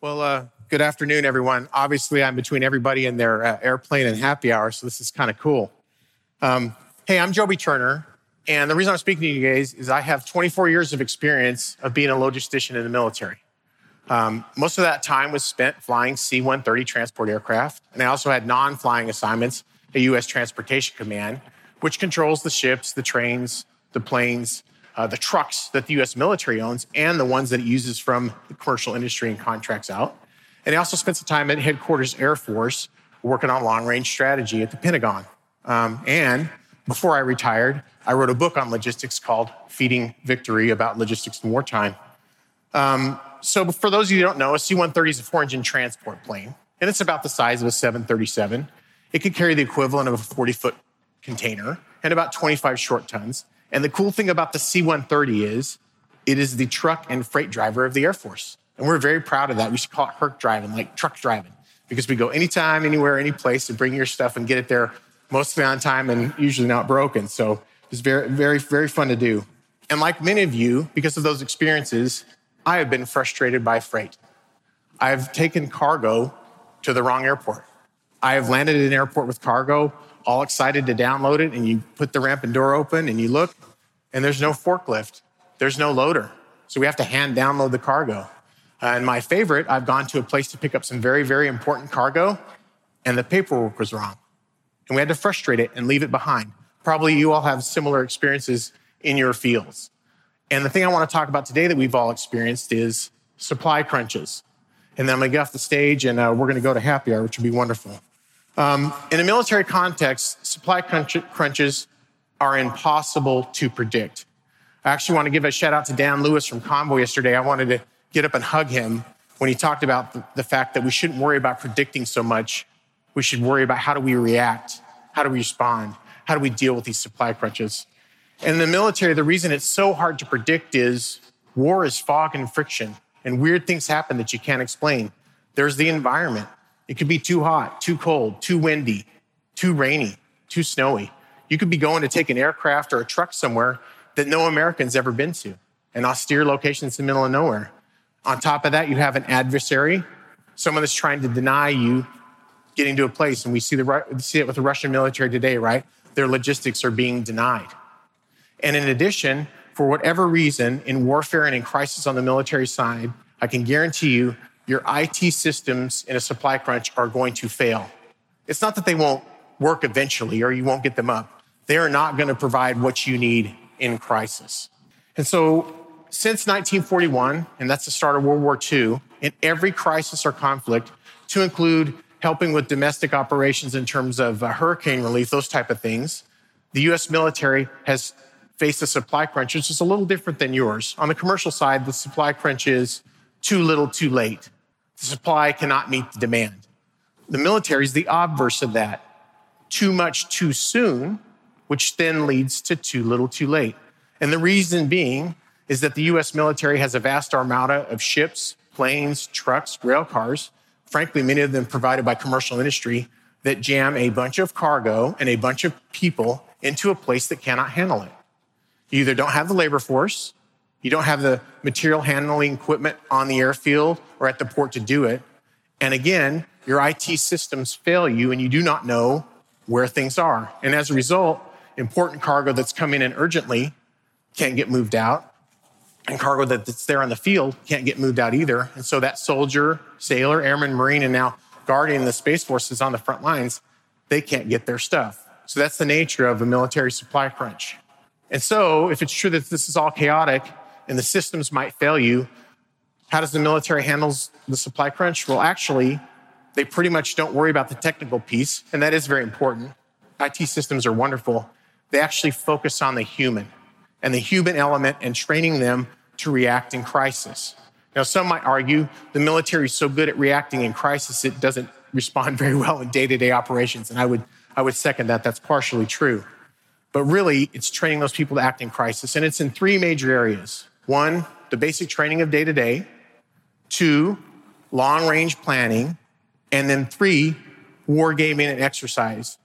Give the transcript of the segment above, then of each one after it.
Well, uh, good afternoon, everyone. Obviously, I'm between everybody and their uh, airplane and happy hour, so this is kind of cool. Um, hey, I'm Jobie Turner, and the reason I'm speaking to you guys is I have 24 years of experience of being a logistician in the military. Um, most of that time was spent flying C 130 transport aircraft, and I also had non flying assignments at U.S. Transportation Command, which controls the ships, the trains, the planes, uh, the trucks that the US military owns and the ones that it uses from the commercial industry and contracts out. And he also spent some time at Headquarters Air Force working on long range strategy at the Pentagon. Um, and before I retired, I wrote a book on logistics called Feeding Victory about logistics in wartime. Um, so, for those of you who don't know, a C 130 is a four engine transport plane, and it's about the size of a 737. It could carry the equivalent of a 40 foot container and about 25 short tons. And the cool thing about the C 130 is it is the truck and freight driver of the Air Force. And we're very proud of that. We should call it Herc driving, like truck driving, because we go anytime, anywhere, any place to bring your stuff and get it there mostly on time and usually not broken. So it's very, very, very fun to do. And like many of you, because of those experiences, I have been frustrated by freight. I've taken cargo to the wrong airport. I have landed at an airport with cargo all excited to download it, and you put the ramp and door open and you look, and there's no forklift, there's no loader. So we have to hand download the cargo. Uh, and my favorite, I've gone to a place to pick up some very, very important cargo, and the paperwork was wrong. And we had to frustrate it and leave it behind. Probably you all have similar experiences in your fields. And the thing I want to talk about today that we've all experienced is supply crunches. And then I'm going to get off the stage and uh, we're going to go to happy hour, which will be wonderful. Um, in a military context, supply crunches are impossible to predict. I actually want to give a shout out to Dan Lewis from Convoy yesterday. I wanted to get up and hug him when he talked about the, fact that we shouldn't worry about predicting so much. We should worry about how do we react? How do we respond? How do we deal with these supply crunches? And in the military, the reason it's so hard to predict is war is fog and friction, and weird things happen that you can't explain. There's the environment. It could be too hot, too cold, too windy, too rainy, too snowy. You could be going to take an aircraft or a truck somewhere that no American's ever been to, an austere location in the middle of nowhere. On top of that, you have an adversary, someone that's trying to deny you getting to a place. And we see, the, see it with the Russian military today, right? Their logistics are being denied. And in addition, for whatever reason, in warfare and in crisis on the military side, I can guarantee you your IT systems in a supply crunch are going to fail. It's not that they won't work eventually or you won't get them up. They are not going to provide what you need in crisis. And so, since 1941, and that's the start of World War II, in every crisis or conflict, to include helping with domestic operations in terms of uh, hurricane relief, those type of things, the US military has faced a supply crunch, which is a little different than yours. On the commercial side, the supply crunch is too little, too late. The supply cannot meet the demand. The military is the obverse of that. Too much too soon, which then leads to too little too late. And the reason being is that the US military has a vast armada of ships, planes, trucks, rail cars, frankly, many of them provided by commercial industry, that jam a bunch of cargo and a bunch of people into a place that cannot handle it. You either don't have the labor force, you don't have the material handling equipment on the airfield or at the port to do it. And again, your IT systems fail you and you do not know where things are. And as a result, important cargo that's coming in urgently can't get moved out. And cargo that's there on the field can't get moved out either. And so that soldier, sailor, airman, marine, and now guardian the Space Forces on the front lines, they can't get their stuff. So that's the nature of a military supply crunch. And so if it's true that this is all chaotic, and the systems might fail you. How does the military handle the supply crunch? Well, actually, they pretty much don't worry about the technical piece, and that is very important. IT systems are wonderful. They actually focus on the human and the human element and training them to react in crisis. Now, some might argue the military is so good at reacting in crisis, it doesn't respond very well in day to day operations. And I would, I would second that. That's partially true. But really, it's training those people to act in crisis. And it's in three major areas one, the basic training of day to day. Two, long range planning. And then three, wargaming and exercises.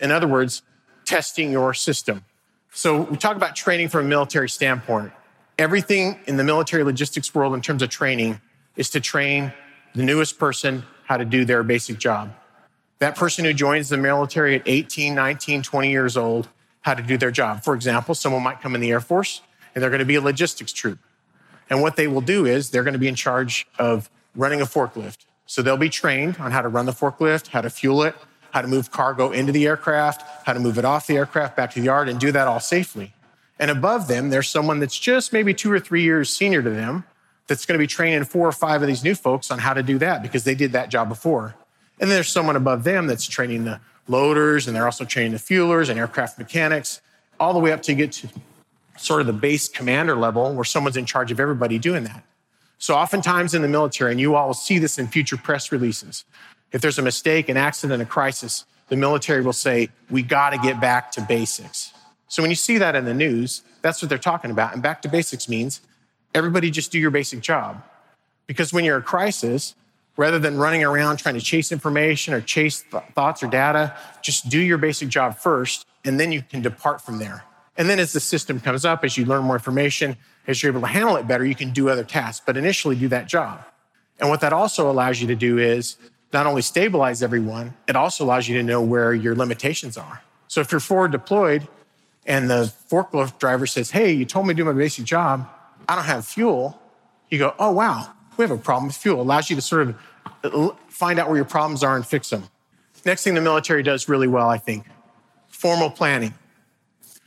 In other words, testing your system. So we talk about training from a military standpoint. Everything in the military logistics world in terms of training is to train the newest person how to do their basic job. That person who joins the military at 18, 19, 20 years old, how to do their job. For example, someone might come in the Air Force and they're going to be a logistics troop. And what they will do is they're going to be in charge of running a forklift. So they'll be trained on how to run the forklift, how to fuel it, how to move cargo into the aircraft, how to move it off the aircraft back to the yard, and do that all safely. And above them, there's someone that's just maybe two or three years senior to them that's going to be training four or five of these new folks on how to do that because they did that job before. And then there's someone above them that's training the loaders, and they're also training the fuelers and aircraft mechanics, all the way up to get to sort of the base commander level where someone's in charge of everybody doing that. So oftentimes in the military, and you all will see this in future press releases, if there's a mistake, an accident, a crisis, the military will say, we got to get back to basics. So when you see that in the news, that's what they're talking about. And back to basics means everybody just do your basic job. Because when you're a crisis, rather than running around trying to chase information or chase th- thoughts or data, just do your basic job first, and then you can depart from there. And then as the system comes up, as you learn more information, as you're able to handle it better, you can do other tasks, but initially do that job. And what that also allows you to do is not only stabilize everyone, it also allows you to know where your limitations are. So if you're forward deployed and the forklift driver says, Hey, you told me to do my basic job, I don't have fuel, you go, Oh, wow, we have a problem with fuel. It allows you to sort of uh, find out where your problems are and fix them. Next thing the military does really well, I think formal planning.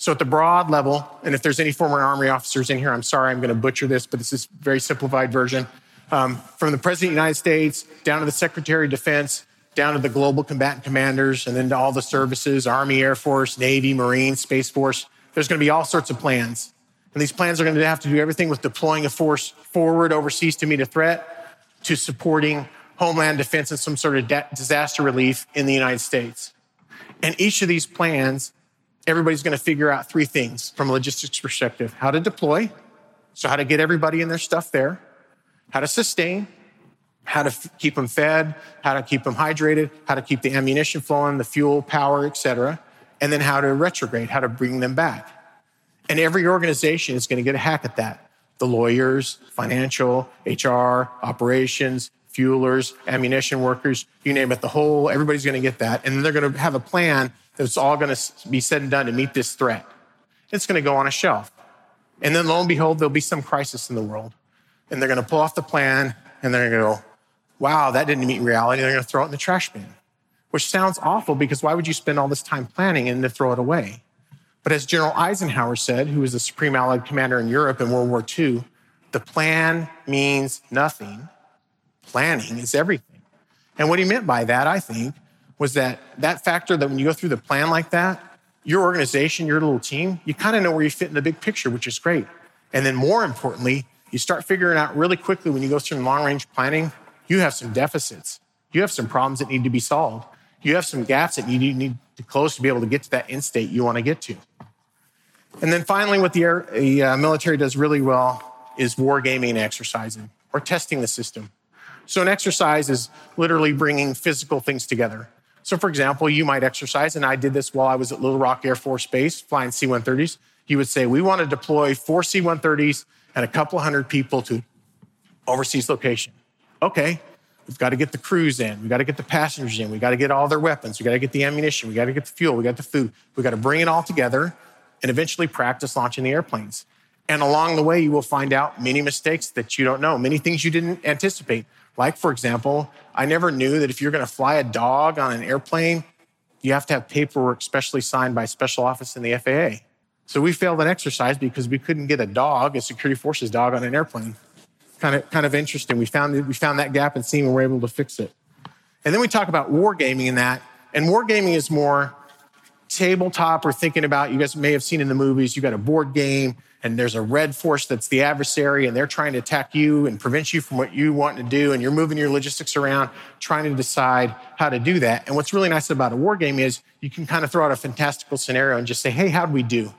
So at the broad level, and if there's any former Army officers in here, I'm sorry, I'm going to butcher this, but this is a very simplified version. Um, from the President of the United States down to the Secretary of Defense, down to the global combatant commanders, and then to all the services Army, Air Force, Navy, Marine, Space Force. There's going to be all sorts of plans. And these plans are going to have to do everything with deploying a force forward overseas to meet a threat to supporting homeland defense and some sort of disaster relief in the United States. And each of these plans everybody's going to figure out three things from a logistics perspective how to deploy, so how to get everybody and their stuff there, how to sustain, how to f- keep them fed, how to keep them hydrated, how to keep the ammunition flowing, the fuel, power, etc., and then how to retrograde, how to bring them back. And every organization is going to get a hack at that. The lawyers, financial, HR, operations, fuelers, ammunition workers, you name it, the whole, everybody's going to get that. And they're going to have a plan that's all going to be said and done to meet this threat. It's going to go on a shelf. And then lo and behold, there'll be some crisis in the world. And they're going to pull off the plan and they're going to go, wow, that didn't meet reality. They're going to throw it in the trash bin, which sounds awful because why would you spend all this time planning and then throw it away? But as General Eisenhower said, who was the Supreme Allied Commander in Europe in World War II, the plan means nothing. Planning is everything. And what he meant by that, I think, was that that factor that when you go through the plan like that, your organization, your little team, you kind of know where you fit in the big picture, which is great. And then more importantly, you start figuring out really quickly when you go through long range planning, you have some deficits. You have some problems that need to be solved. You have some gaps that you need to close to be able to get to that end state you want to get to. And then finally, what the, air, the uh, military does really well is wargaming and exercising or testing the system. So an exercise is literally bringing physical things together. So, for example, you might exercise, and I did this while I was at Little Rock Air Force Base flying C 130s. You would say, We want to deploy four C 130s and a couple hundred people to overseas location. Okay, we've got to get the crews in, we've got to get the passengers in, we've got to get all their weapons, we've got to get the ammunition, we've got to get the fuel, we've got the food, we've got to bring it all together and eventually practice launching the airplanes. And along the way, you will find out many mistakes that you don't know, many things you didn't anticipate. Like, for example, I never knew that if you're going to fly a dog on an airplane, you have to have paperwork specially signed by a special office in the FAA. So we failed an exercise because we couldn't get a dog, a security forces dog, on an airplane. Kind of, kind of interesting. We found, we found that gap in SEMA and we're able to fix it. And then we talk about wargaming in that. And wargaming is more tabletop or thinking about, you guys may have seen in the movies, you got a board game and there's a red force that's the adversary and they're trying to attack you and prevent you from what you want to do. And you're moving your logistics around trying to decide how to do that. And what's really nice about a war game is you can kind of throw out a fantastical scenario and just say hey how'd we do?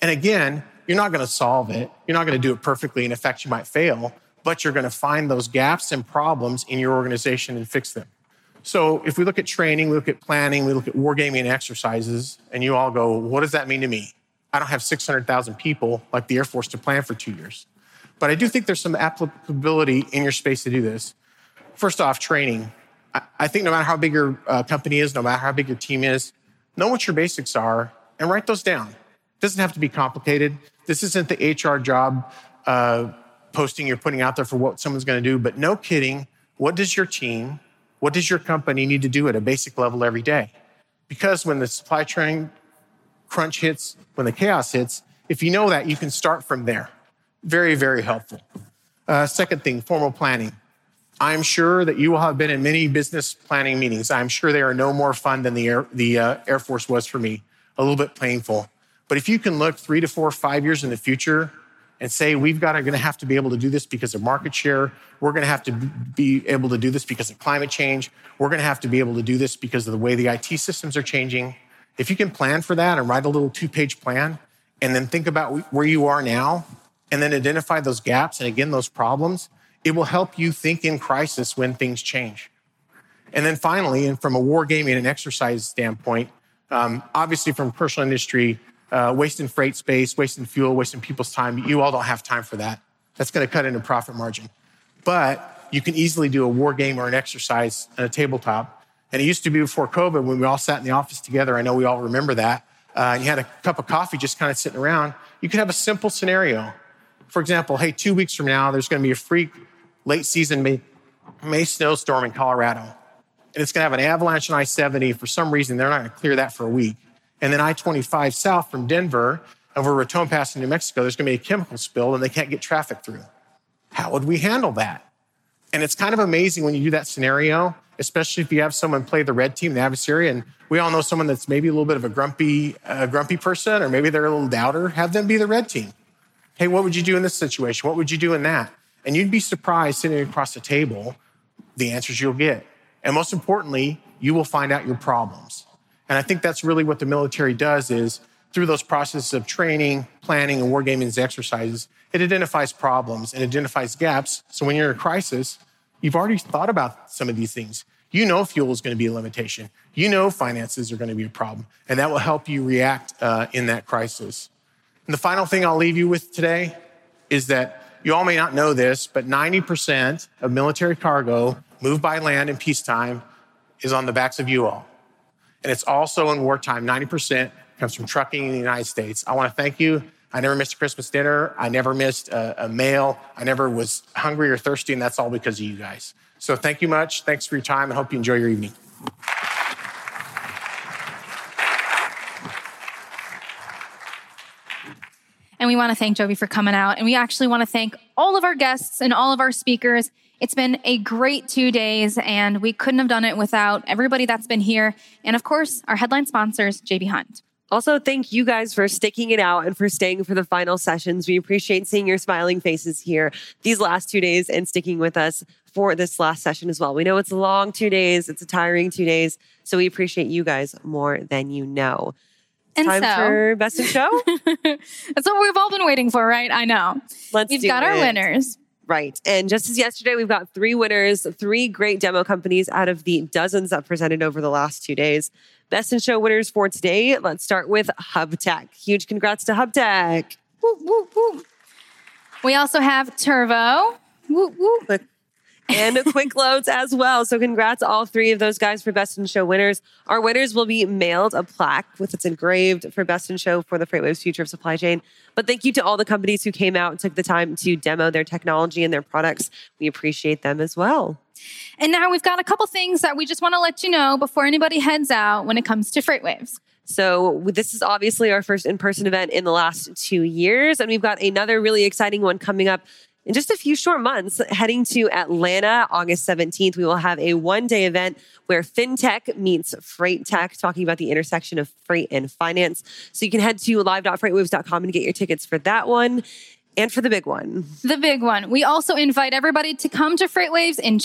And again you're not going to solve it. You're not going to do it perfectly. In effect, you might fail but you're going to find those gaps and problems in your organization and fix them so if we look at training we look at planning we look at wargaming exercises and you all go what does that mean to me I don't have 600,000 people like the Air Force to plan for two years. But I do think there's some applicability in your space to do this. first off, training. I, I think no matter how big your uh, company is, no matter how big your team is, know what your basics are and write those down. It doesn't have to be complicated. This isn't the HR job uh, posting you're putting out there for what someone's going to do, but no kidding. What does your team, what does your company need to do at a basic level every day? Because when the supply chain crunch hits, when the chaos hits, if you know that, you can start from there. Very, very helpful. Uh, second thing, formal planning. I'm sure that you will have been in many business planning meetings. I'm sure they are no more fun than the Air, the, uh, Air Force was for me, a little bit painful. But if you can look three to four, five years in the future and say, we've got to, going to have to be able to do this because of market share. We're going to have to be able to do this because of climate change. We're going to have to be able to do this because of the way the IT systems are changing. If you can plan for that and write a little two page plan and then think about where you are now and then identify those gaps and again, those problems, it will help you think in crisis when things change. And then finally, and from a war gaming and exercise standpoint, um, obviously from personal industry, uh, wasting freight space, wasting fuel, wasting people's time, you all don't have time for that. That's going to cut into profit margin. But you can easily do a war game or an exercise on a tabletop. And it used to be before COVID when we all sat in the office together. I know we all remember that. Uh, you had a cup of coffee just kind of sitting around. You could have a simple scenario. For example, hey, two weeks from now, there's going to be a freak late season May, May snowstorm in Colorado. And it's going to have an avalanche on I 70. For some reason, they're not going to clear that for a week. And then I 25 south from Denver over Raton Pass in New Mexico, there's going to be a chemical spill and they can't get traffic through. How would we handle that? And it's kind of amazing when you do that scenario, especially if you have someone play the red team, the adversary, and we all know someone that's maybe a little bit of a grumpy, uh, grumpy person, or maybe they're a little doubter. Have them be the red team. Hey, what would you do in this situation? What would you do in that? And you'd be surprised sitting across the table, the answers you'll get. And most importantly, you will find out your problems. And I think that's really what the military does is through those processes of training, planning, and wargaming exercises, it identifies problems and identifies gaps. So when you're in a crisis, you've already thought about some of these things. You know fuel is going to be a limitation. You know finances are going to be a problem. And that will help you react uh, in that crisis. And the final thing I'll leave you with today is that you all may not know this, but 90% of military cargo moved by land in peacetime is on the backs of you all. And it's also in wartime, 90% comes from trucking in the United States. I want to thank you. I never missed a Christmas dinner. I never missed a, a meal. I never was hungry or thirsty, and that's all because of you guys. So thank you much. Thanks for your time. I hope you enjoy your evening. And we want to thank Jobie for coming out. And we actually want to thank all of our guests and all of our speakers. It's been a great two days, and we couldn't have done it without everybody that's been here. And of course, our headline sponsors, JB Hunt. Also, thank you guys for sticking it out and for staying for the final sessions. We appreciate seeing your smiling faces here these last two days and sticking with us for this last session as well. We know it's a long two days, it's a tiring two days. So we appreciate you guys more than you know. And Time so, for best in show. that's what we've all been waiting for, right? I know. Let's We've got our winners. Right. And just as yesterday, we've got three winners, three great demo companies out of the dozens that presented over the last two days. Best in show winners for today. Let's start with HubTech. Huge congrats to HubTech. Woo, woo, woo. We also have Turvo. Woo, woo. And quick loads as well. So congrats all three of those guys for best in show winners. Our winners will be mailed a plaque with its engraved for best in show for the FreightWaves Future of Supply Chain. But thank you to all the companies who came out and took the time to demo their technology and their products. We appreciate them as well. And now we've got a couple things that we just want to let you know before anybody heads out when it comes to FreightWaves. So this is obviously our first in-person event in the last two years, and we've got another really exciting one coming up in just a few short months, heading to Atlanta, August 17th, we will have a one day event where fintech meets freight tech, talking about the intersection of freight and finance. So you can head to live.freightwaves.com and get your tickets for that one and for the big one. The big one. We also invite everybody to come to FreightWaves in